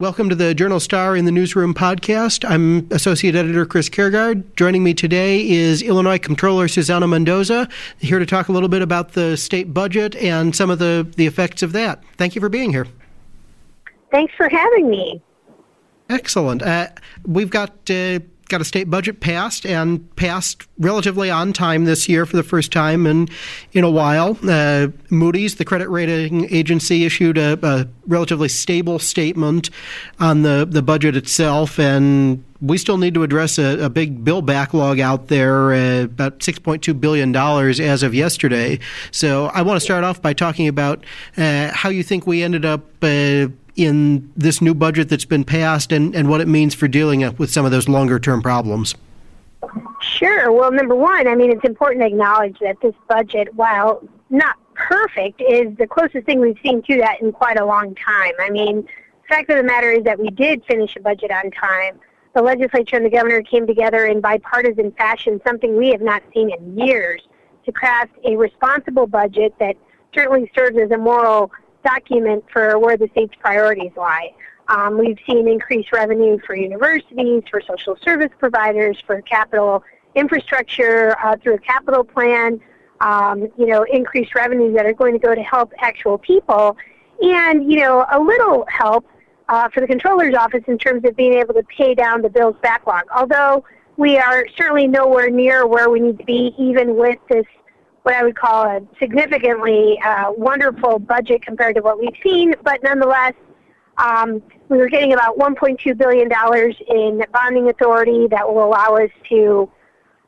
Welcome to the Journal Star in the Newsroom podcast. I'm Associate Editor Chris Kaergard. Joining me today is Illinois Comptroller Susana Mendoza, here to talk a little bit about the state budget and some of the, the effects of that. Thank you for being here. Thanks for having me. Excellent. Uh, we've got uh, got a state budget passed and passed relatively on time this year for the first time in in a while. Uh, Moody's, the credit rating agency, issued a, a, relatively stable statement on the the budget itself, and we still need to address a, a big bill backlog out there, uh, about six point two billion dollars as of yesterday. So I want to start off by talking about uh, how you think we ended up uh, in this new budget that's been passed and, and what it means for dealing with some of those longer term problems? Sure. Well, number one, I mean, it's important to acknowledge that this budget, while not perfect, is the closest thing we've seen to that in quite a long time. I mean, the fact of the matter is that we did finish a budget on time. The legislature and the governor came together in bipartisan fashion, something we have not seen in years, to craft a responsible budget that certainly serves as a moral document for where the state's priorities lie. Um, we've seen increased revenue for universities, for social service providers, for capital infrastructure uh, through a capital plan. Um, you know, increased revenues that are going to go to help actual people, and you know, a little help uh, for the controller's office in terms of being able to pay down the bill's backlog. Although we are certainly nowhere near where we need to be, even with this what I would call a significantly uh, wonderful budget compared to what we've seen, but nonetheless, um, we were getting about $1.2 billion in bonding authority that will allow us to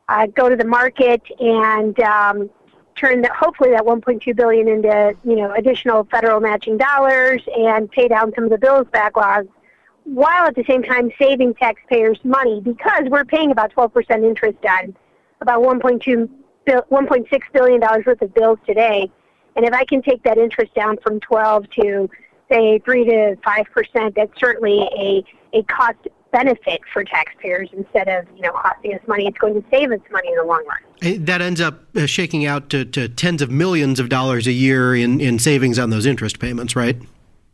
uh, go to the market and um, turn the, hopefully that 1.2 billion into you know additional federal matching dollars and pay down some of the bills backlog, while at the same time saving taxpayers money because we're paying about 12% interest on about 1.2 1.6 billion dollars worth of bills today, and if I can take that interest down from 12 to say three to five percent, that's certainly a a cost benefit for taxpayers instead of you know costing us money. It's going to save us money in the long run. That ends up uh, shaking out to, to tens of millions of dollars a year in, in savings on those interest payments, right?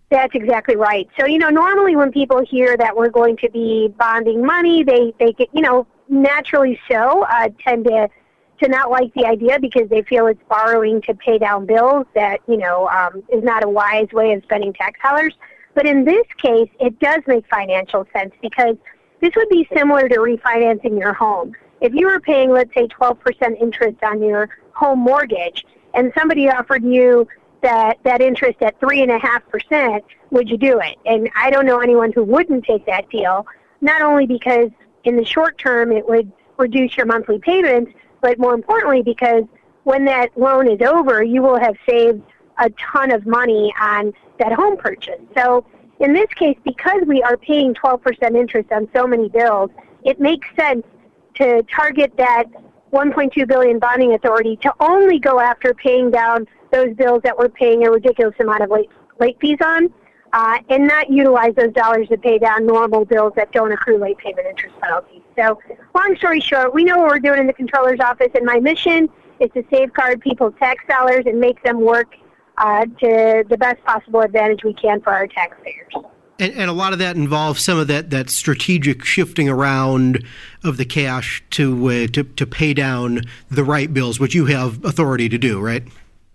That's exactly right. So you know, normally when people hear that we're going to be bonding money, they they get you know naturally so uh, tend to to not like the idea because they feel it's borrowing to pay down bills that you know um, is not a wise way of spending tax dollars. But in this case, it does make financial sense because this would be similar to refinancing your home. If you were paying, let's say, 12% interest on your home mortgage, and somebody offered you that that interest at three and a half percent, would you do it? And I don't know anyone who wouldn't take that deal. Not only because in the short term it would reduce your monthly payments, but more importantly, because when that loan is over, you will have saved a ton of money on that home purchase. So in this case, because we are paying 12% interest on so many bills, it makes sense to target that 1.2 billion bonding authority to only go after paying down those bills that we're paying a ridiculous amount of late, late fees on, uh, and not utilize those dollars to pay down normal bills that don't accrue late payment interest penalties. So, long story short, we know what we're doing in the controller's office, and my mission is to safeguard people's tax dollars and make them work uh, to the best possible advantage we can for our taxpayers. And, and, a lot of that involves some of that, that strategic shifting around of the cash to, uh, to to pay down the right bills, which you have authority to do, right?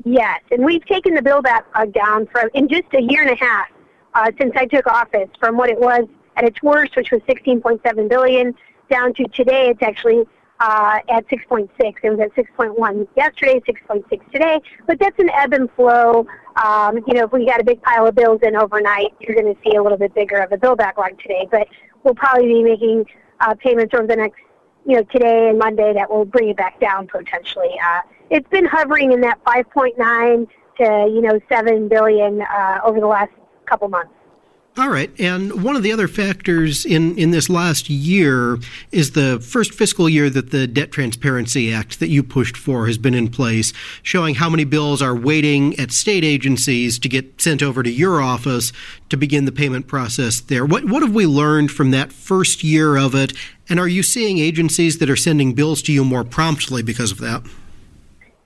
Yes, and we've taken the bill back uh, down from in just a year and a half uh, since I took office from what it was at its worst, which was 16.7 billion, down to today it's actually uh, at 6.6. It was at 6.1 yesterday, 6.6 today. But that's an ebb and flow. Um, you know, if we got a big pile of bills in overnight, you're going to see a little bit bigger of a bill backlog today. But we'll probably be making uh, payments over the next, you know, today and Monday that will bring it back down potentially. Uh, it's been hovering in that 5.9 to you know 7 billion uh, over the last couple months. All right. And one of the other factors in, in this last year is the first fiscal year that the Debt Transparency Act that you pushed for has been in place, showing how many bills are waiting at state agencies to get sent over to your office to begin the payment process there. What, what have we learned from that first year of it? And are you seeing agencies that are sending bills to you more promptly because of that?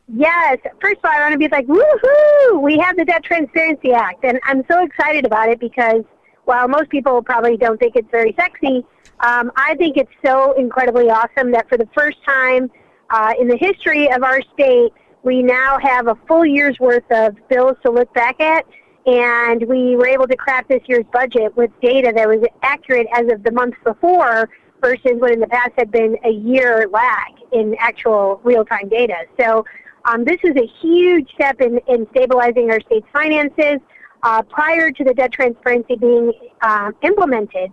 Yes. First of all, I want to be like, woohoo! We have the Debt Transparency Act, and I'm so excited about it because while most people probably don't think it's very sexy, um, I think it's so incredibly awesome that for the first time uh, in the history of our state, we now have a full year's worth of bills to look back at, and we were able to craft this year's budget with data that was accurate as of the month before versus what in the past had been a year lag in actual real-time data. So um, this is a huge step in, in stabilizing our state's finances uh, prior to the debt transparency being uh, implemented,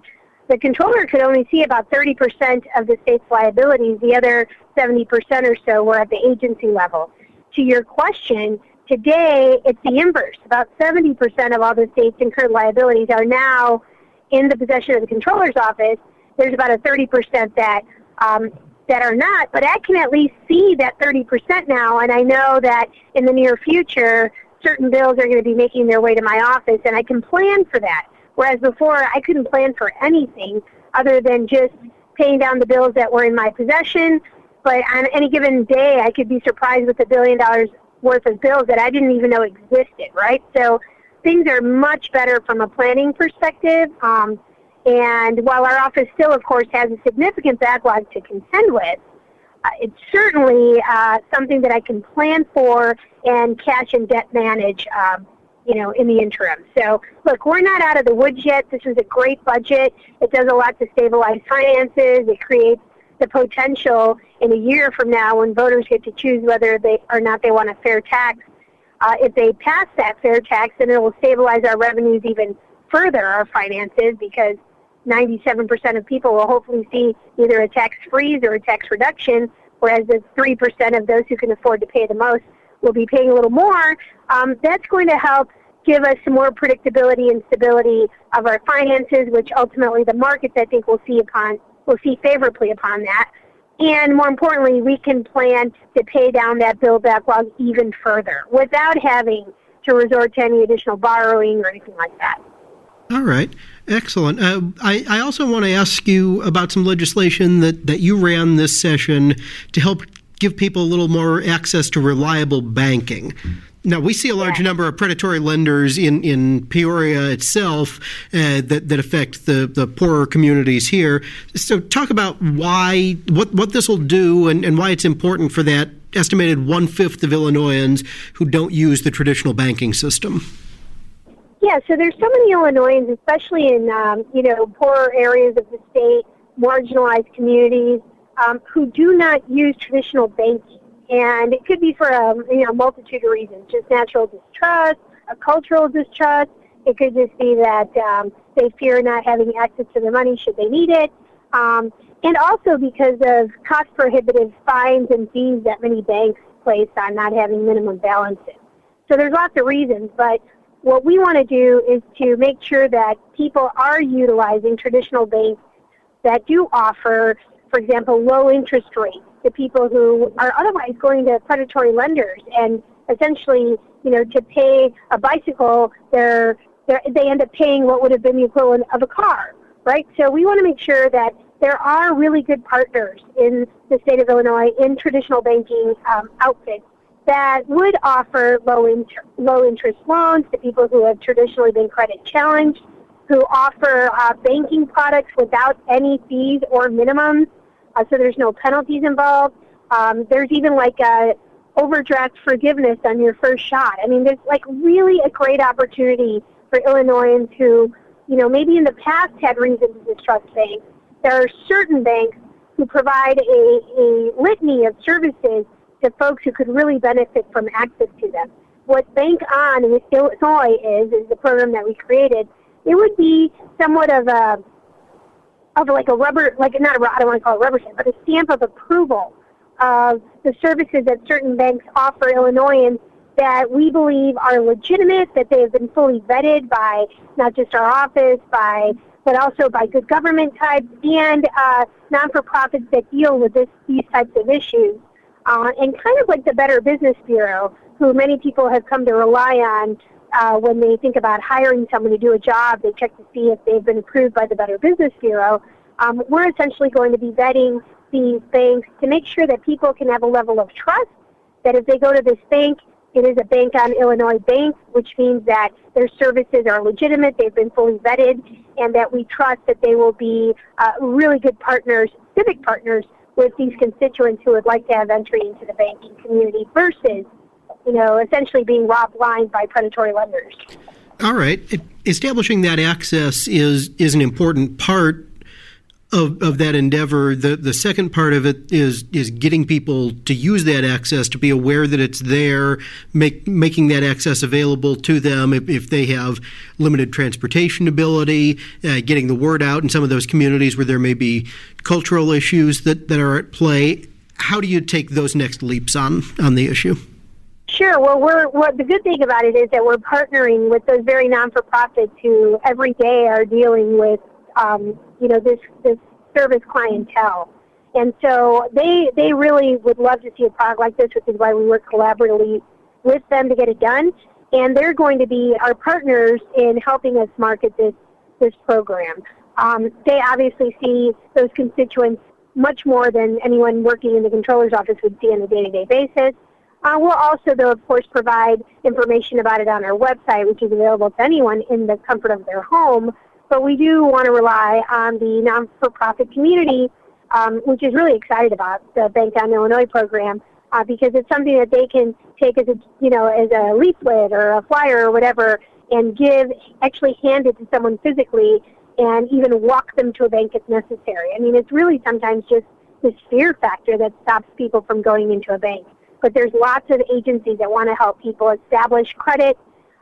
the controller could only see about 30% of the state's liabilities. The other 70% or so were at the agency level. To your question, today it's the inverse. About 70% of all the state's incurred liabilities are now in the possession of the controller's office. There's about a 30% that um, that are not, but I can at least see that 30% now, and I know that in the near future certain bills are going to be making their way to my office, and I can plan for that. Whereas before, I couldn't plan for anything other than just paying down the bills that were in my possession. But on any given day, I could be surprised with a billion dollars worth of bills that I didn't even know existed, right? So things are much better from a planning perspective. Um, and while our office still, of course, has a significant backlog to contend with, it's certainly uh, something that I can plan for and cash and debt manage, um, you know, in the interim. So, look, we're not out of the woods yet. This is a great budget. It does a lot to stabilize finances. It creates the potential in a year from now when voters get to choose whether they or not they want a fair tax. Uh, if they pass that fair tax, then it will stabilize our revenues even further, our finances, because 97% of people will hopefully see either a tax freeze or a tax reduction, whereas the 3% of those who can afford to pay the most will be paying a little more. Um, that's going to help give us some more predictability and stability of our finances, which ultimately the markets I think will see upon will see favorably upon that. And more importantly, we can plan to pay down that bill backlog even further without having to resort to any additional borrowing or anything like that. All right, excellent. Uh, I, I also want to ask you about some legislation that, that you ran this session to help give people a little more access to reliable banking. Now, we see a large yeah. number of predatory lenders in, in Peoria itself uh, that, that affect the, the poorer communities here. So, talk about why, what, what this will do, and, and why it's important for that estimated one fifth of Illinoisans who don't use the traditional banking system. Yeah, so there's so many Illinoisans, especially in um, you know poorer areas of the state, marginalized communities, um, who do not use traditional banking, and it could be for a um, you know multitude of reasons, just natural distrust, a cultural distrust. It could just be that um, they fear not having access to their money should they need it, um, and also because of cost prohibitive fines and fees that many banks place on not having minimum balances. So there's lots of reasons, but what we want to do is to make sure that people are utilizing traditional banks that do offer, for example, low interest rates to people who are otherwise going to predatory lenders and essentially, you know, to pay a bicycle, they're, they're, they end up paying what would have been the equivalent of a car, right? So we want to make sure that there are really good partners in the state of Illinois in traditional banking um, outfits that would offer low, inter- low interest loans to people who have traditionally been credit challenged, who offer uh, banking products without any fees or minimums, uh, so there's no penalties involved. Um, there's even like a overdraft forgiveness on your first shot. I mean, there's like really a great opportunity for Illinoisans who, you know, maybe in the past had reason to distrust banks. There are certain banks who provide a, a litany of services to folks who could really benefit from access to them. What Bank On in Illinois is, is the program that we created. It would be somewhat of a, of like a rubber, like not a, I don't want to call it rubber stamp, but a stamp of approval of the services that certain banks offer Illinoisans that we believe are legitimate, that they have been fully vetted by not just our office, by but also by good government types and uh, non-for-profits that deal with this, these types of issues. Uh, and kind of like the Better Business Bureau, who many people have come to rely on uh, when they think about hiring someone to do a job. They check to see if they've been approved by the Better Business Bureau. Um, we're essentially going to be vetting these banks to make sure that people can have a level of trust that if they go to this bank, it is a bank on Illinois bank, which means that their services are legitimate, they've been fully vetted, and that we trust that they will be uh, really good partners, civic partners, with these constituents who would like to have entry into the banking community versus, you know, essentially being robbed blind by predatory lenders. All right. Establishing that access is is an important part of, of that endeavor. The the second part of it is is getting people to use that access, to be aware that it's there, make, making that access available to them if, if they have limited transportation ability, uh, getting the word out in some of those communities where there may be cultural issues that, that are at play. How do you take those next leaps on on the issue? Sure. Well, we're the good thing about it is that we're partnering with those very non-for-profits who every day are dealing with um, you know, this, this service clientele. And so they, they really would love to see a product like this, which is why we work collaboratively with them to get it done. And they're going to be our partners in helping us market this, this program. Um, they obviously see those constituents much more than anyone working in the controller's office would see on a day-to-day basis. Uh, we'll also, though, of course, provide information about it on our website, which is available to anyone in the comfort of their home but we do want to rely on the non-for-profit community, um, which is really excited about the Bank on Illinois program uh, because it's something that they can take as a you know as a leaflet or a flyer or whatever and give actually hand it to someone physically and even walk them to a bank if necessary. I mean, it's really sometimes just this fear factor that stops people from going into a bank. But there's lots of agencies that want to help people establish credit,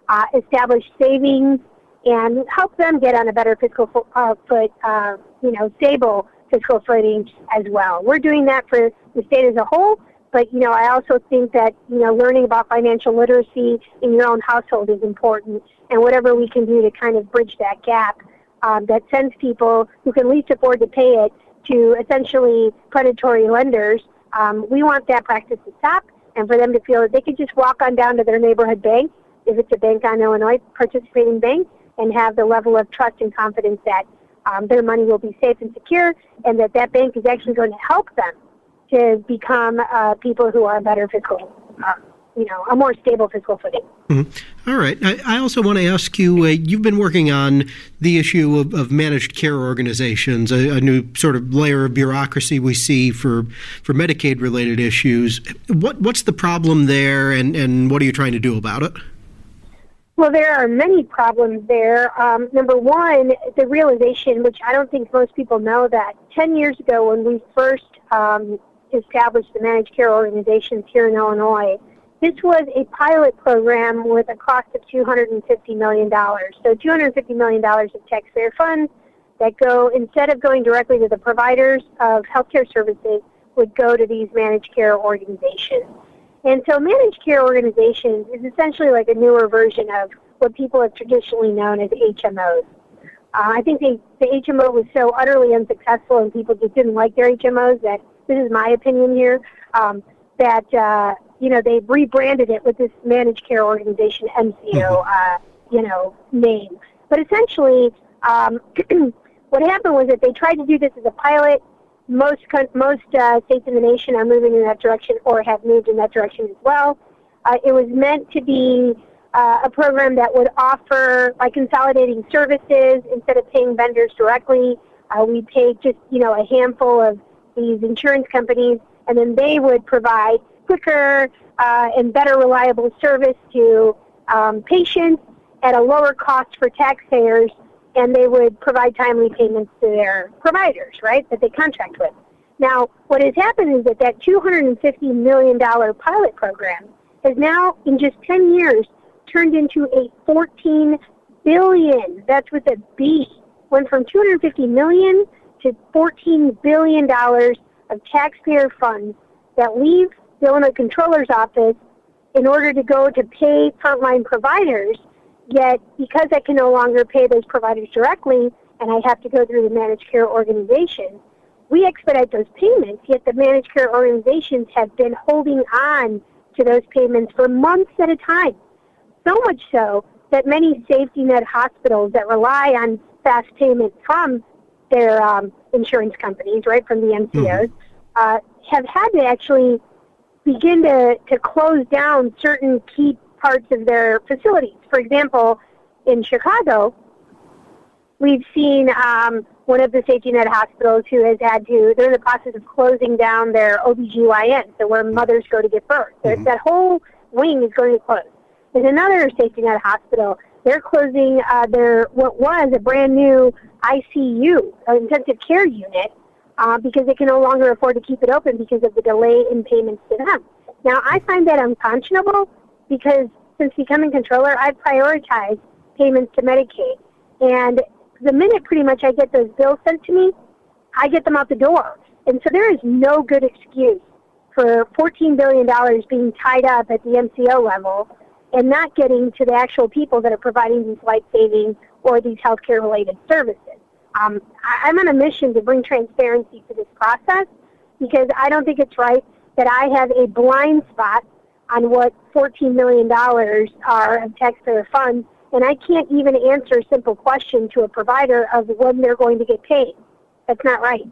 uh, establish savings, and help them get on a better fiscal fo- uh, foot, uh, you know, stable fiscal footing as well. We're doing that for the state as a whole, but you know, I also think that you know, learning about financial literacy in your own household is important, and whatever we can do to kind of bridge that gap um, that sends people who can least afford to pay it to essentially predatory lenders. Um, we want that practice to stop, and for them to feel that they could just walk on down to their neighborhood bank, if it's a bank on Illinois participating bank, and have the level of trust and confidence that um, their money will be safe and secure, and that that bank is actually going to help them to become uh, people who are better fiscal, uh, you know, a more stable fiscal footing. Mm-hmm. All right. I, I, also want to ask you. Uh, you've been working on the issue of, of managed care organizations, a, a, new sort of layer of bureaucracy we see for for Medicaid related issues. What what's the problem there, and and what are you trying to do about it? Well, there are many problems there. Um, number one, the realization, which I don't think most people know, that 10 years ago when we first um, established the managed care organizations here in Illinois, this was a pilot program with a cost of $250 million. So $250 million of taxpayer funds that go, instead of going directly to the providers of healthcare services, would go to these managed care organizations. And so managed care organizations is essentially like a newer version of what people have traditionally known as HMOs. Uh, I think the, the HMO was so utterly unsuccessful and people just didn't like their HMOs that, this is my opinion here, um, that, uh, you know, they rebranded it with this managed care organization MCO, mm-hmm. uh, you know, name. But essentially, um, what happened was that they tried to do this as a pilot most most uh, states in the nation are moving in that direction or have moved in that direction as well. Uh, it was meant to be uh, a program that would offer, by consolidating services instead of paying vendors directly, uh, we paid just you know a handful of these insurance companies, and then they would provide quicker uh, and better reliable service to um, patients at a lower cost for taxpayers and they would provide timely payments to their providers, right, that they contract with. Now, what has happened is that that $250 million pilot program has now, in just 10 years, turned into a 14 billion. That's with a B. Went from 250 million to 14 billion dollars of taxpayer funds that leave the Illinois Controller's office in order to go to pay frontline providers, yet because I can no longer pay those providers directly and I have to go through the managed care organization, we expedite those payments, yet the managed care organizations have been holding on to those payments for months at a time. So much so that many safety net hospitals that rely on fast payment from their um, insurance companies, right, from the MCOs, mm-hmm. uh, have had to actually begin to, to close down certain key parts of their facilities. For example, in Chicago, we've seen um, one of the safety net hospitals who has had to, they're in the process of closing down their OBGYN, so where mothers go to give birth. Mm-hmm. That whole wing is going to close. There's another safety net hospital. They're closing uh, their, what was a brand new ICU, intensive care unit, uh, because they can no longer afford to keep it open because of the delay in payments to them. Now, I find that unconscionable because since becoming controller, I prioritize payments to Medicaid. And the minute pretty much I get those bills sent to me, I get them out the door. And so there is no good excuse for $14 billion being tied up at the MCO level and not getting to the actual people that are providing these life saving or these healthcare related services. Um, I, I'm on a mission to bring transparency to this process because I don't think it's right that I have a blind spot on what $14 million are of taxpayer funds, and I can't even answer a simple question to a provider of when they're going to get paid. That's not right.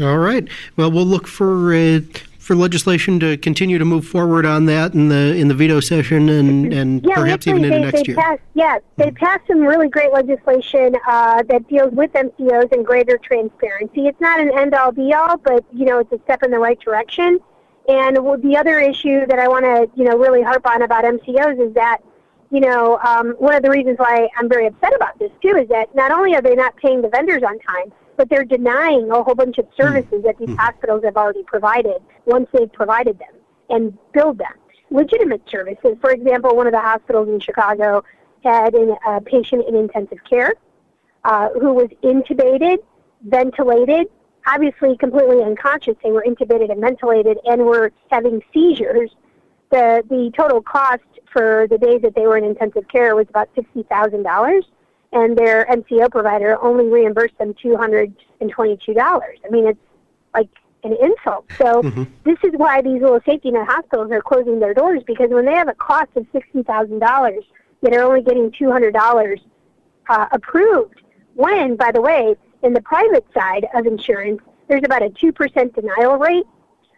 All right. Well, we'll look for uh, for legislation to continue to move forward on that in the in the veto session and and yeah, perhaps even they, into next they year. Passed, yeah, they passed some really great legislation uh, that deals with MCOs and greater transparency. It's not an end all be all, but you know it's a step in the right direction. And the other issue that I want to you know really harp on about MCOs is that you know um, one of the reasons why I'm very upset about this too is that not only are they not paying the vendors on time, but they're denying a whole bunch of services that these mm-hmm. hospitals have already provided once they've provided them and billed them. Legitimate services. For example, one of the hospitals in Chicago had a patient in intensive care uh, who was intubated, ventilated, obviously completely unconscious. They were intubated and ventilated and were having seizures. The, the total cost for the days that they were in intensive care was about $60,000 and their MCO provider only reimbursed them $222. I mean, it's like an insult. So mm-hmm. this is why these little safety net hospitals are closing their doors because when they have a cost of $60,000, yet are only getting $200 uh, approved. When, by the way, in the private side of insurance, there's about a 2% denial rate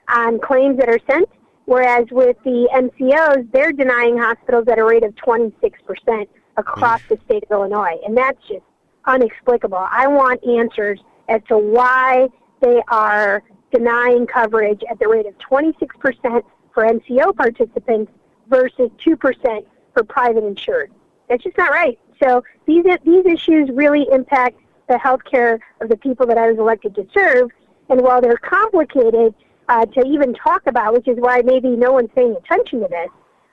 on claims that are sent, whereas with the MCOs, they're denying hospitals at a rate of 26% across the state of Illinois. And that's just inexplicable. I want answers as to why they are denying coverage at the rate of 26% for MCO participants versus 2% for private insured. That's just not right. So these, these issues really impact the health care of the people that I was elected to serve. And while they're complicated uh, to even talk about, which is why maybe no one's paying attention to this,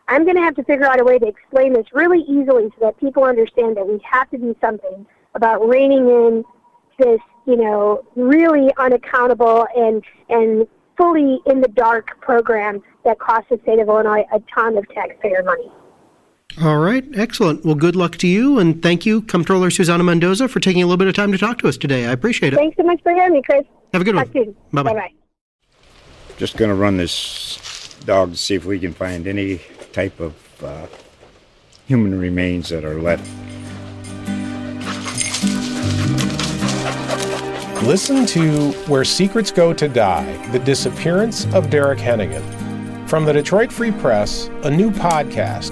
I'm going to have to figure out a way to explain this really easily so that people understand that we have to do something about reining in this, you know, really unaccountable and and fully in the dark program that costs the state of Illinois a ton of taxpayer money. All right, excellent. Well, good luck to you, and thank you, Comptroller Susana Mendoza, for taking a little bit of time to talk to us today. I appreciate it. Thanks so much for having me, Chris. Have a good Talk one. Bye bye. Just going to run this dog to see if we can find any type of uh, human remains that are left. Listen to Where Secrets Go to Die The Disappearance of Derek Hennigan. From the Detroit Free Press, a new podcast